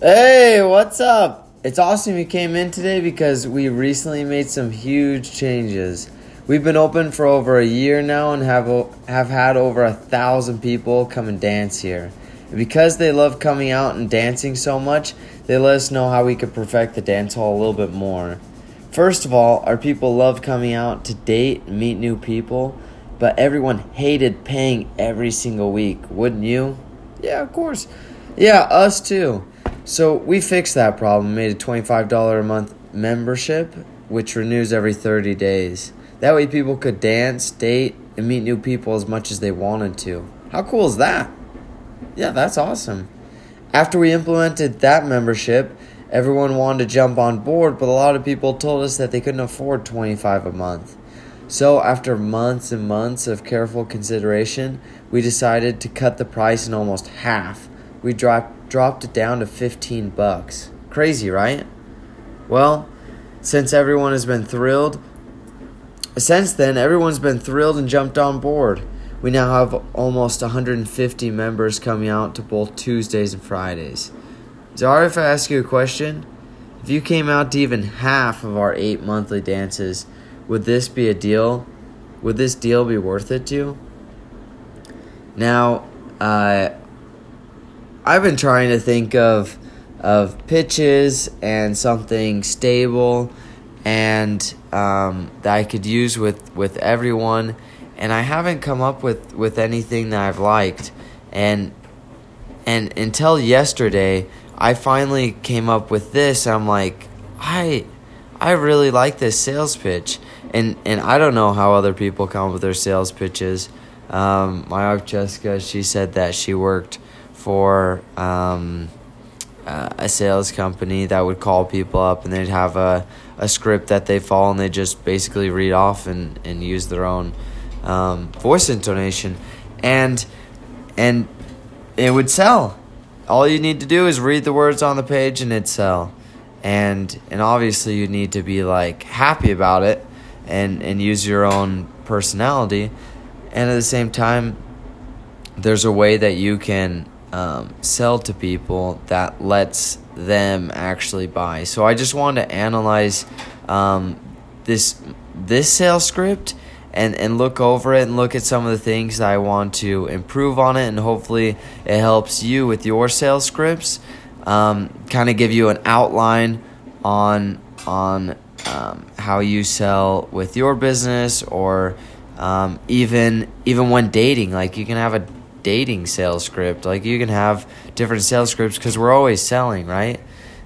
Hey, what's up? It's awesome you came in today because we recently made some huge changes. We've been open for over a year now and have have had over a thousand people come and dance here. Because they love coming out and dancing so much, they let us know how we could perfect the dance hall a little bit more. First of all, our people love coming out to date and meet new people, but everyone hated paying every single week, wouldn't you? Yeah, of course. Yeah, us too. So we fixed that problem, made a $25 a month membership, which renews every 30 days. That way people could dance, date, and meet new people as much as they wanted to. How cool is that? Yeah, that's awesome. After we implemented that membership, everyone wanted to jump on board, but a lot of people told us that they couldn't afford 25 a month. So, after months and months of careful consideration, we decided to cut the price in almost half. We dropped dropped it down to 15 bucks. Crazy, right? Well, since everyone has been thrilled, since then everyone's been thrilled and jumped on board. We now have almost 150 members coming out to both Tuesdays and Fridays. Is if I ask you a question? If you came out to even half of our eight monthly dances, would this be a deal? Would this deal be worth it to you? Now, uh, I've been trying to think of of pitches and something stable and um, that I could use with, with everyone, and I haven't come up with, with anything that I've liked. And and until yesterday, I finally came up with this. I'm like, I I really like this sales pitch, and and I don't know how other people come up with their sales pitches. Um, my wife Jessica, she said that she worked for um, uh, a sales company that would call people up, and they'd have a a script that they follow, and they just basically read off and and use their own um, voice intonation, and and it would sell. All you need to do is read the words on the page and it'd sell. And and obviously you need to be like happy about it and, and use your own personality. And at the same time, there's a way that you can um, sell to people that lets them actually buy. So I just wanted to analyze um, this this sales script and, and look over it and look at some of the things that I want to improve on it, and hopefully it helps you with your sales scripts. Um, kind of give you an outline on on um, how you sell with your business, or um, even even when dating. Like you can have a dating sales script. Like you can have different sales scripts because we're always selling, right?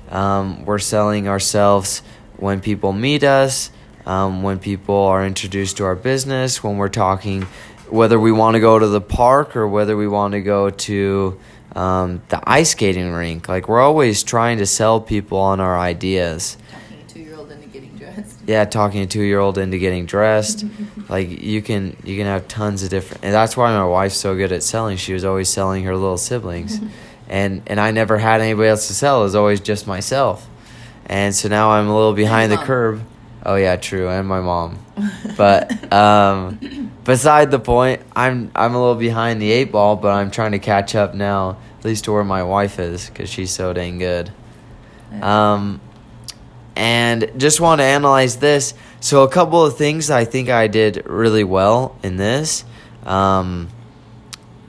Um, we're selling ourselves when people meet us um, when people are introduced to our business, when we're talking, whether we want to go to the park or whether we want to go to um, the ice skating rink. Like we're always trying to sell people on our ideas. Talking a two-year-old into getting dressed. Yeah, talking a two-year-old into getting dressed. like you can you can have tons of different, and that's why my wife's so good at selling. She was always selling her little siblings, and and I never had anybody else to sell. It was always just myself. And so now I'm a little behind the curve. Oh yeah, true, and my mom. But um, beside the point, I'm I'm a little behind the eight ball, but I'm trying to catch up now, at least to where my wife is, because she's so dang good. Um, and just want to analyze this. So a couple of things I think I did really well in this um,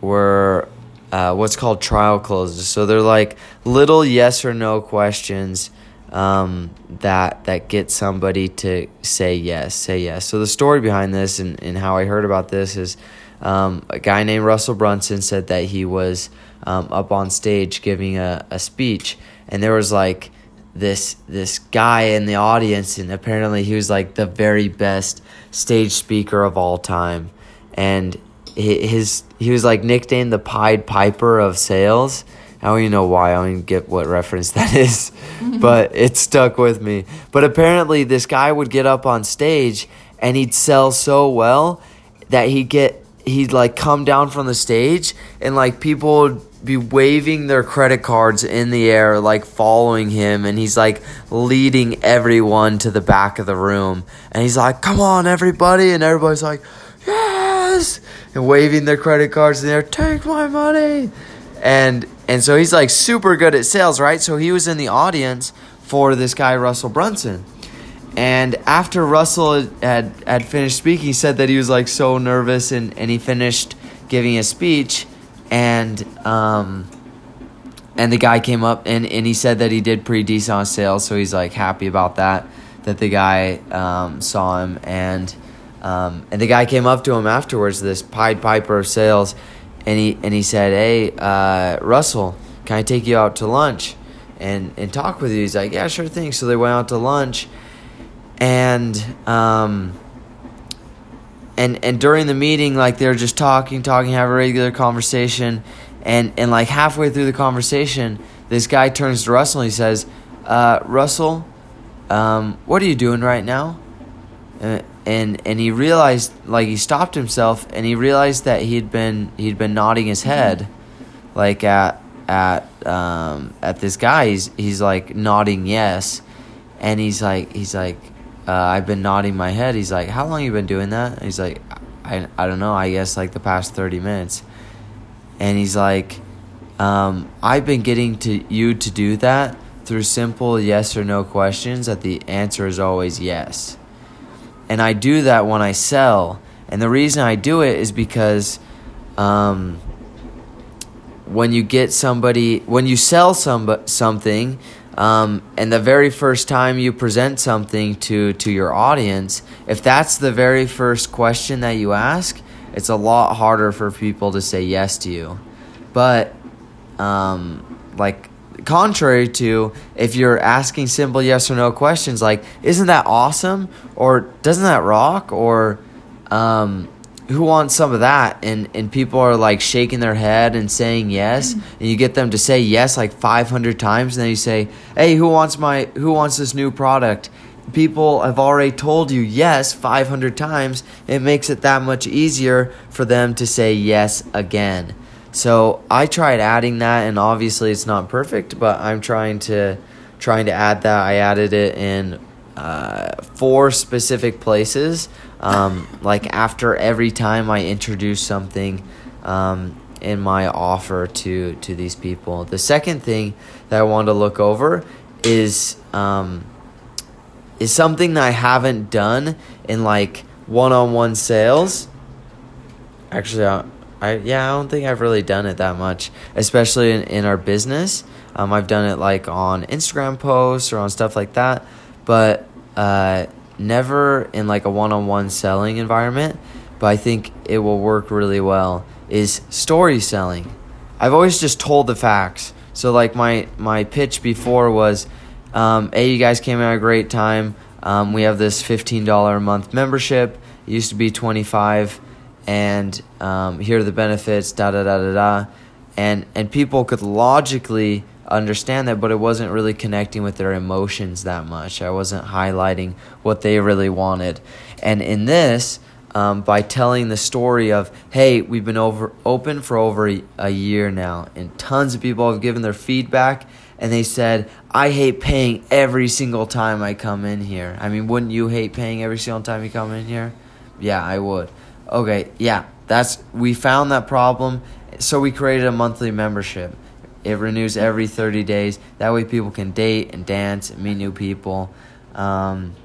were uh, what's called trial closes. So they're like little yes or no questions um, that that get somebody to say yes, say yes. So the story behind this and, and how I heard about this is um, a guy named Russell Brunson said that he was um, up on stage giving a, a speech, and there was like this this guy in the audience, and apparently he was like the very best stage speaker of all time, and his he was like nicknamed the Pied Piper of sales. I don't even know why. I don't even get what reference that is, but it stuck with me. But apparently, this guy would get up on stage and he'd sell so well that he'd get he'd like come down from the stage and like people would be waving their credit cards in the air like following him and he's like leading everyone to the back of the room and he's like come on everybody and everybody's like yes and waving their credit cards in the air take my money and and so he's like super good at sales, right? So he was in the audience for this guy Russell Brunson. And after Russell had, had finished speaking, he said that he was like so nervous and, and he finished giving a speech and um, and the guy came up and, and he said that he did pretty decent on sales, so he's like happy about that. That the guy um, saw him and um, and the guy came up to him afterwards, this Pied Piper of sales, and he and he said, "Hey, uh, Russell, can I take you out to lunch and and talk with you?" He's like, "Yeah, sure thing." So they went out to lunch, and um, and and during the meeting, like they're just talking, talking, have a regular conversation, and and like halfway through the conversation, this guy turns to Russell and he says, uh, "Russell, um, what are you doing right now?" Uh, and and he realized like he stopped himself and he realized that he'd been he'd been nodding his head like at at um at this guy. He's he's like nodding yes. And he's like he's like uh, I've been nodding my head. He's like how long you been doing that? He's like I, I don't know. I guess like the past 30 minutes. And he's like um, I've been getting to you to do that through simple yes or no questions that the answer is always yes. And I do that when I sell. And the reason I do it is because um, when you get somebody, when you sell some something, um, and the very first time you present something to to your audience, if that's the very first question that you ask, it's a lot harder for people to say yes to you. But um, like contrary to if you're asking simple yes or no questions like isn't that awesome or doesn't that rock or um, who wants some of that? And and people are like shaking their head and saying yes. Mm. And you get them to say yes like 500 times. And then you say hey who wants my who wants this new product? People have already told you yes 500 times. It makes it that much easier for them to say yes again. So I tried adding that, and obviously it's not perfect, but I'm trying to trying to add that. I added it in uh, four specific places. Um, like after every time I introduce something um, in my offer to to these people. The second thing that I wanted to look over is um, is something that I haven't done in like one on one sales. Actually, I, I yeah, I don't think I've really done it that much, especially in, in our business. Um, I've done it like on Instagram posts or on stuff like that, but uh, never in like a one-on-one selling environment. But I think it will work really well. Is story selling? I've always just told the facts. So like my my pitch before was, um, hey, you guys came at a great time. Um, we have this fifteen dollar a month membership. It used to be twenty five and um, here are the benefits, da da da da da, and and people could logically understand that, but it wasn't really connecting with their emotions that much. I wasn't highlighting what they really wanted, and in this. Um, by telling the story of hey we've been over open for over a, a year now and tons of people have given their feedback and they said i hate paying every single time i come in here i mean wouldn't you hate paying every single time you come in here yeah i would Okay, yeah, that's we found that problem, so we created a monthly membership. It renews every 30 days. That way, people can date and dance and meet new people, um,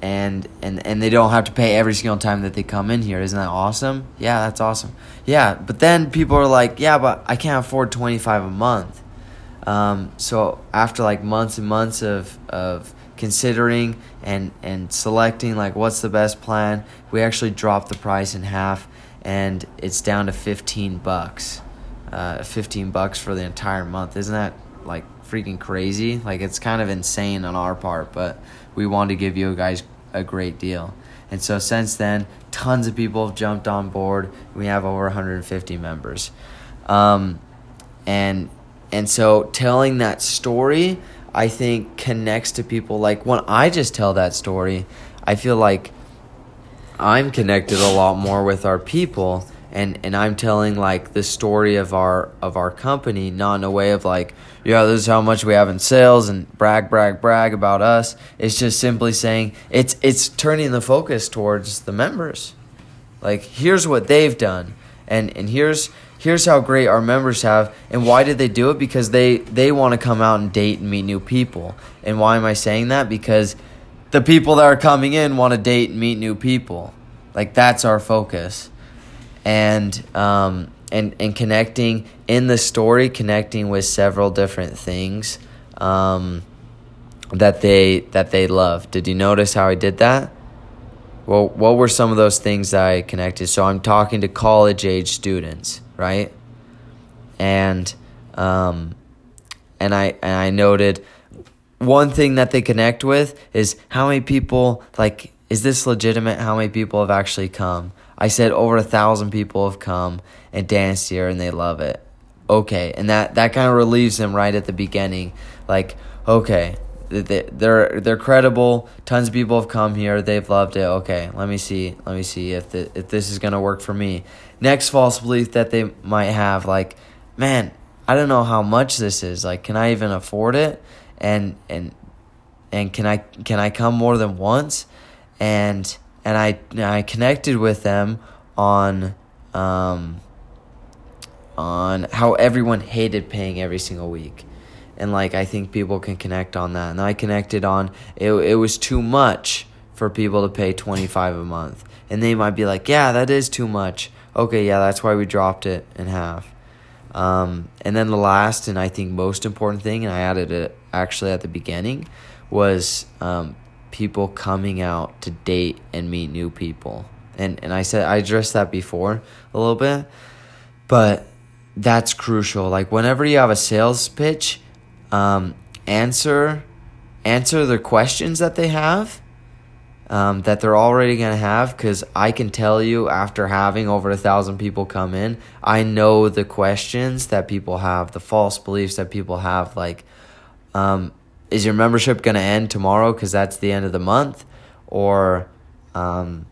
and and and they don't have to pay every single time that they come in here. Isn't that awesome? Yeah, that's awesome. Yeah, but then people are like, yeah, but I can't afford 25 a month. Um, so after like months and months of of considering and and selecting like what's the best plan, we actually dropped the price in half, and it's down to fifteen bucks. Uh, fifteen bucks for the entire month. Isn't that like freaking crazy? Like it's kind of insane on our part, but we wanted to give you guys a great deal. And so since then, tons of people have jumped on board. We have over 150 members. Um, and and so telling that story I think connects to people. Like when I just tell that story, I feel like I'm connected a lot more with our people and and I'm telling like the story of our of our company, not in a way of like, yeah, this is how much we have in sales and brag, brag, brag about us. It's just simply saying it's it's turning the focus towards the members. Like here's what they've done, and and here's here's how great our members have and why did they do it because they they want to come out and date and meet new people and why am i saying that because the people that are coming in want to date and meet new people like that's our focus and um and and connecting in the story connecting with several different things um that they that they love did you notice how i did that well, what were some of those things that I connected? So I'm talking to college age students, right? And um, and I and I noted one thing that they connect with is how many people like is this legitimate? How many people have actually come? I said over a thousand people have come and danced here and they love it. Okay, and that that kind of relieves them right at the beginning. Like, okay, they're they're credible. Tons of people have come here. They've loved it. Okay, let me see. Let me see if the, if this is gonna work for me. Next false belief that they might have, like, man, I don't know how much this is. Like, can I even afford it? And and and can I can I come more than once? And and I I connected with them on um on how everyone hated paying every single week and like I think people can connect on that. And I connected on it. It was too much for people to pay twenty five a month, and they might be like, "Yeah, that is too much." Okay, yeah, that's why we dropped it in half. Um, and then the last and I think most important thing, and I added it actually at the beginning, was um, people coming out to date and meet new people. And and I said I addressed that before a little bit, but that's crucial. Like whenever you have a sales pitch um, answer answer the questions that they have um, that they're already going to have because i can tell you after having over a thousand people come in i know the questions that people have the false beliefs that people have like um, is your membership going to end tomorrow because that's the end of the month? Or um,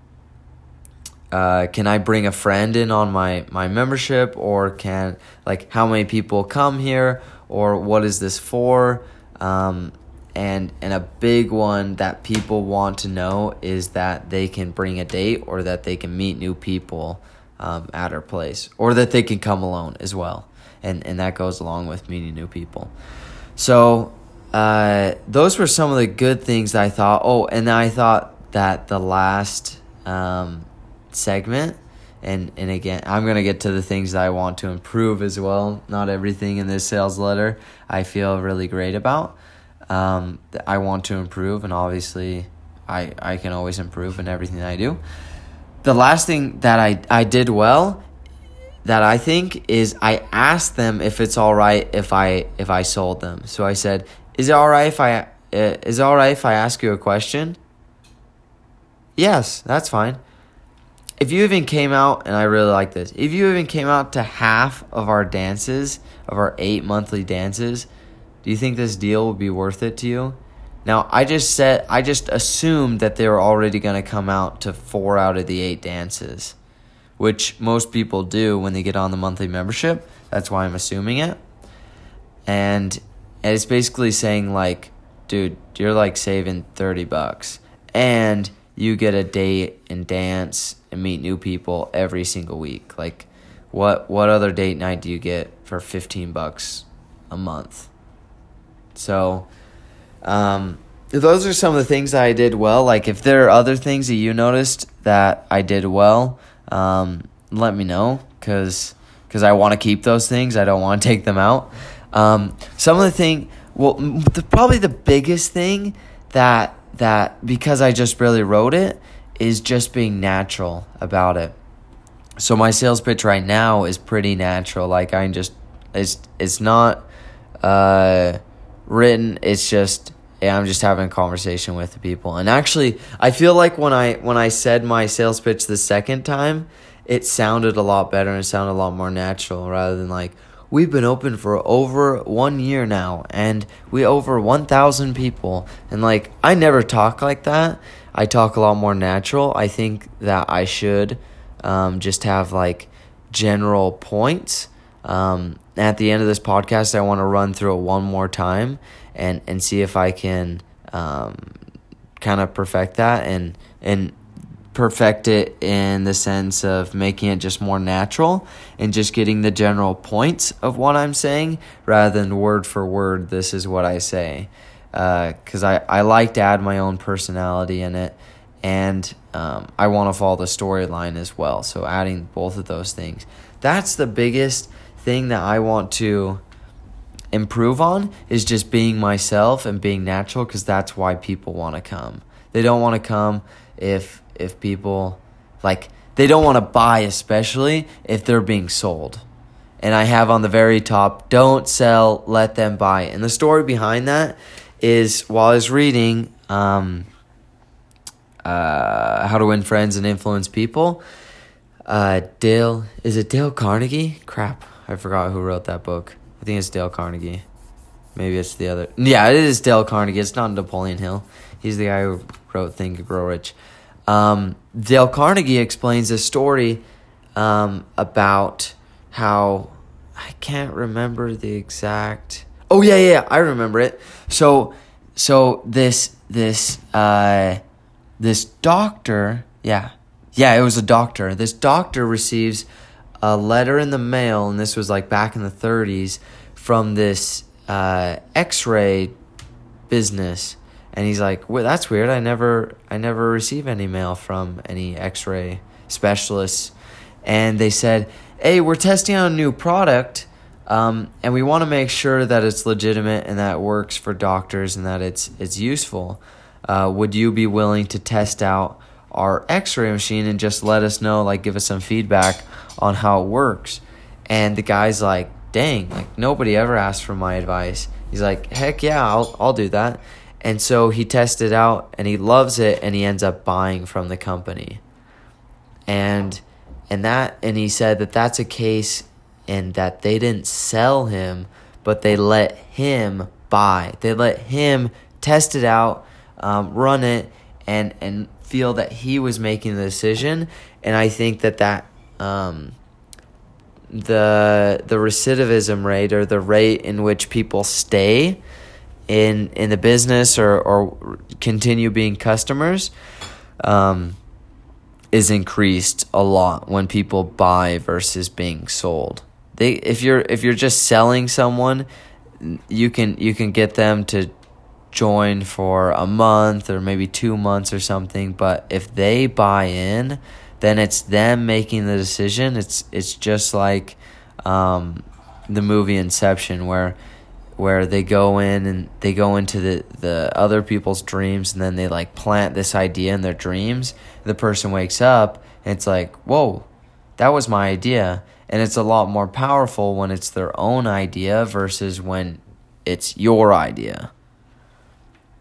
uh, can I bring a friend in on my, my membership? Or can like how many people come here? Or what is this for? Um, and and a big one that people want to know is that they can bring a date or that they can meet new people um, at our place or that they can come alone as well. And and that goes along with meeting new people. So uh, those were some of the good things i thought. Oh and i thought that the last um, segment and and again i'm going to get to the things that i want to improve as well. Not everything in this sales letter i feel really great about um, i want to improve and obviously i i can always improve in everything i do. The last thing that i i did well that i think is i asked them if it's all right if i if i sold them. So i said is it all right if i uh, is it all right if i ask you a question? Yes that's fine. If you even came out, and I really like this, if you even came out to half of our dances, of our eight monthly dances, do you think this deal would be worth it to you? Now, I just said, I just assumed that they were already going to come out to four out of the eight dances, which most people do when they get on the monthly membership. That's why I'm assuming it. And, and it's basically saying, like, dude, you're like saving 30 bucks. And you get a date and dance and meet new people every single week. Like what what other date night do you get for 15 bucks a month? So um those are some of the things that I did well. Like if there are other things that you noticed that I did well, um, let me know cuz cuz I want to keep those things. I don't want to take them out. Um, some of the thing, well, the, probably the biggest thing that that because I just really wrote it is just being natural about it. So my sales pitch right now is pretty natural. Like I'm just it's it's not uh written, it's just yeah, I'm just having a conversation with the people. And actually, I feel like when I when I said my sales pitch the second time, it sounded a lot better and sounded a lot more natural rather than like We've been open for over one year now, and we over 1,000 people. And like, I never talk like that. I talk a lot more natural. I think that I should um, just have like general points. Um, at the end of this podcast, I want to run through it one more time and, and see if I can um, kind of perfect that and and perfect it in the sense of making it just more natural and just getting the general points of what I'm saying rather than word for word, this is what I say. Because uh, I, I like to add my own personality in it and um, I want to follow the storyline as well. So adding both of those things. That's the biggest thing that I want to improve on is just being myself and being natural because that's why people want to come. They don't want to come if if people like they don't want to buy especially if they're being sold. And I have on the very top, don't sell, let them buy. And the story behind that is while I was reading um, uh, How to Win Friends and Influence People, uh, Dale, is it Dale Carnegie? Crap, I forgot who wrote that book. I think it's Dale Carnegie. Maybe it's the other. Yeah, it is Dale Carnegie. It's not Napoleon Hill. He's the guy who wrote Think and Grow Rich. Um, Dale Carnegie explains a story um, about how I can't remember the exact. Oh yeah, yeah, I remember it. So, so this this uh, this doctor, yeah, yeah, it was a doctor. This doctor receives a letter in the mail, and this was like back in the 30s, from this uh, X-ray business and he's like, well, that's weird. I never, I never receive any mail from any X-ray specialists. And they said, hey, we're testing out a new product, um, and we want to make sure that it's legitimate and that works for doctors and that it's it's useful. Uh, would you be willing to test out our X-ray machine and just let us know, like, give us some feedback on how it works? And the guy's like, dang, like nobody ever asked for my advice. He's like, heck yeah, I'll I'll do that. And so he tests it out and he loves it and he ends up buying from the company. And and that and he said that that's a case and that they didn't sell him, but they let him buy. They let him test it out, um, run it, and and feel that he was making the decision. And I think that that um, the the recidivism rate or the rate in which people stay in in the business or or continue being customers um, is increased a lot when people buy versus being sold. They if you're if you're just selling someone, you can you can get them to join for a month or maybe 2 months or something, but if they buy in, then it's them making the decision. It's it's just like um, the movie Inception where where they go in and they go into the, the other people's dreams and then they like plant this idea in their dreams. The person wakes up and it's like, whoa, that was my idea. And it's a lot more powerful when it's their own idea versus when it's your idea.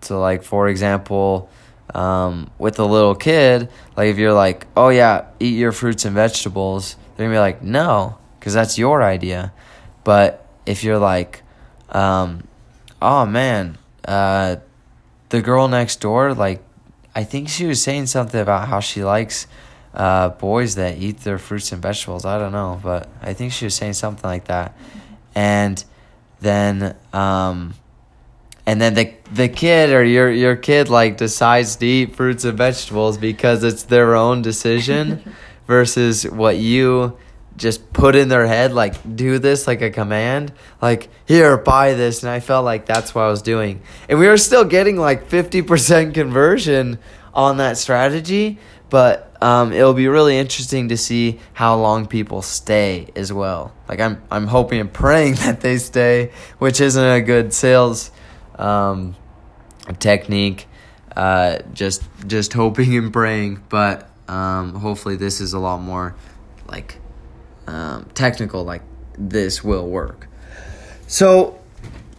So, like, for example, um, with a little kid, like if you're like, oh yeah, eat your fruits and vegetables, they're gonna be like, no, because that's your idea. But if you're like, um, oh man, uh, the girl next door, like, I think she was saying something about how she likes uh, boys that eat their fruits and vegetables. I don't know, but I think she was saying something like that. And then, um, and then the the kid or your your kid like decides to eat fruits and vegetables because it's their own decision versus what you just put in their head like do this like a command. Like here buy this. And i felt like that's what i was doing. And we were still getting like 50% conversion on that strategy but um, it'll be really interesting to see how long people stay as well. Like i'm, I'm hoping and praying that they stay which isn't a good sales um, technique uh, just just hoping and praying but um, hopefully this is a lot more like um, technical like this will work. So,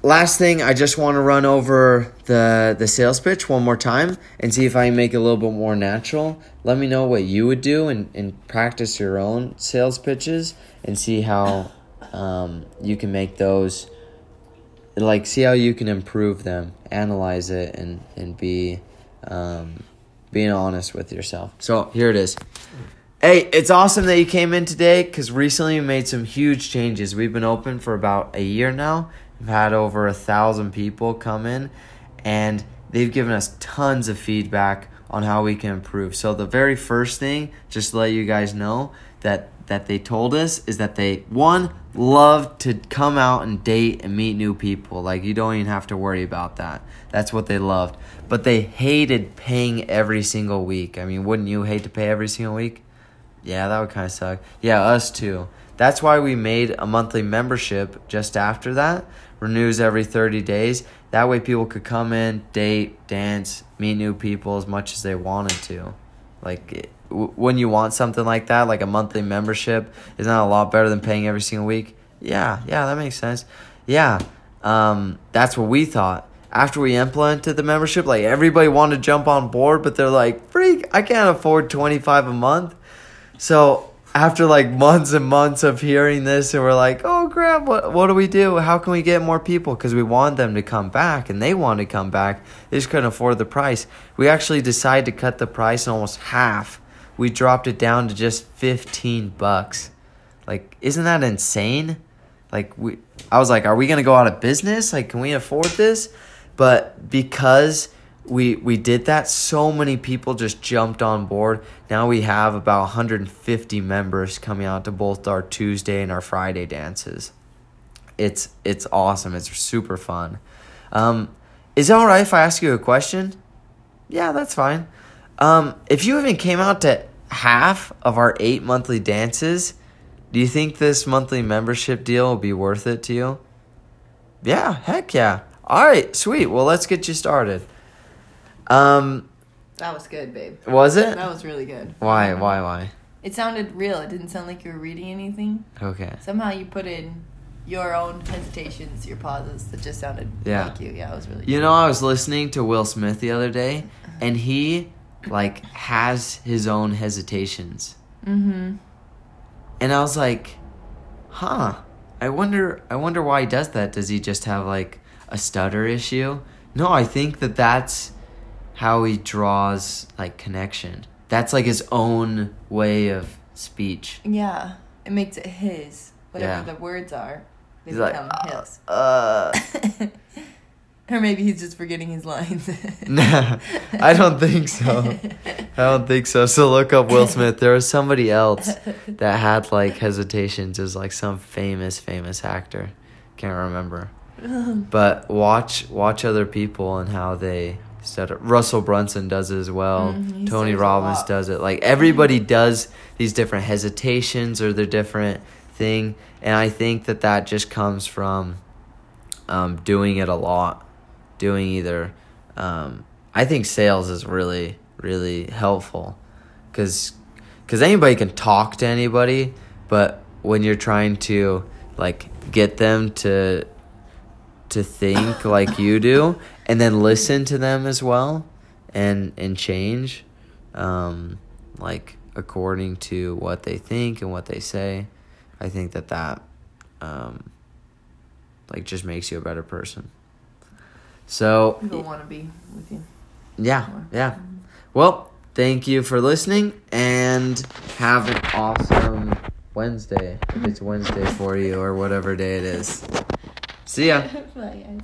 last thing, I just want to run over the the sales pitch one more time and see if I can make it a little bit more natural. Let me know what you would do and, and practice your own sales pitches and see how um, you can make those like see how you can improve them, analyze it, and and be um, being honest with yourself. So here it is. Hey, it's awesome that you came in today because recently we made some huge changes. We've been open for about a year now. We've had over a thousand people come in, and they've given us tons of feedback on how we can improve. So the very first thing, just to let you guys know that that they told us is that they one love to come out and date and meet new people. Like you don't even have to worry about that. That's what they loved. But they hated paying every single week. I mean, wouldn't you hate to pay every single week? Yeah, that would kind of suck. Yeah, us too. That's why we made a monthly membership just after that. Renews every 30 days. That way people could come in, date, dance, meet new people as much as they wanted to. Like when you want something like that, like a monthly membership, isn't that a lot better than paying every single week? Yeah, yeah, that makes sense. Yeah, um, that's what we thought. After we implemented the membership, like everybody wanted to jump on board, but they're like, "Freak, I can't afford twenty five a month." So after like months and months of hearing this, and we're like, "Oh crap, what what do we do? How can we get more people?" Because we want them to come back, and they want to come back. They just couldn't afford the price. We actually decided to cut the price almost half. We dropped it down to just fifteen bucks. Like, isn't that insane? Like we, I was like, "Are we gonna go out of business? Like, can we afford this?" But because we we did that so many people just jumped on board now we have about 150 members coming out to both our tuesday and our friday dances it's it's awesome it's super fun um, is it all right if i ask you a question yeah that's fine um, if you even came out to half of our eight monthly dances do you think this monthly membership deal will be worth it to you yeah heck yeah all right sweet well let's get you started um, That was good, babe. was it? That was really good. Why? Why? Why? It sounded real. It didn't sound like you were reading anything. Okay. Somehow you put in your own hesitations, your pauses. That just sounded Yeah. like you. Yeah, it was really. You know, I was listening to Will Smith the other day, and he like has his own hesitations, Mm-hmm. and I was like, "Huh? I wonder. I wonder why he does that. Does he just have like a stutter issue? No, I think that that's how he draws like connection. That's like his own way of speech. Yeah, it makes it his. Whatever Yeah. the words are, they He's like, become his. Uh. or maybe he's just forgetting his lines. Nah, I don't think so. I don't think so. So look up Will Smith. There was somebody else that had like hesitations. It was like some famous, famous actor. Can't remember. But watch watch other people and how they. Russell Brunson does it as well. Mm, Tony Robbins does it. Like everybody does these different hesitations or their different thing, and I think that that just comes from um, doing it a lot, doing either. Um, I think sales is really really helpful, because because anybody can talk to anybody, but when you're trying to like get them to to think like you do and then listen to them as well and and change um like according to what they think and what they say i think that that um like just makes you a better person so People want to be with you. yeah yeah well thank you for listening and have an awesome wednesday if it's wednesday for you or whatever day it is see ya Bye, guys.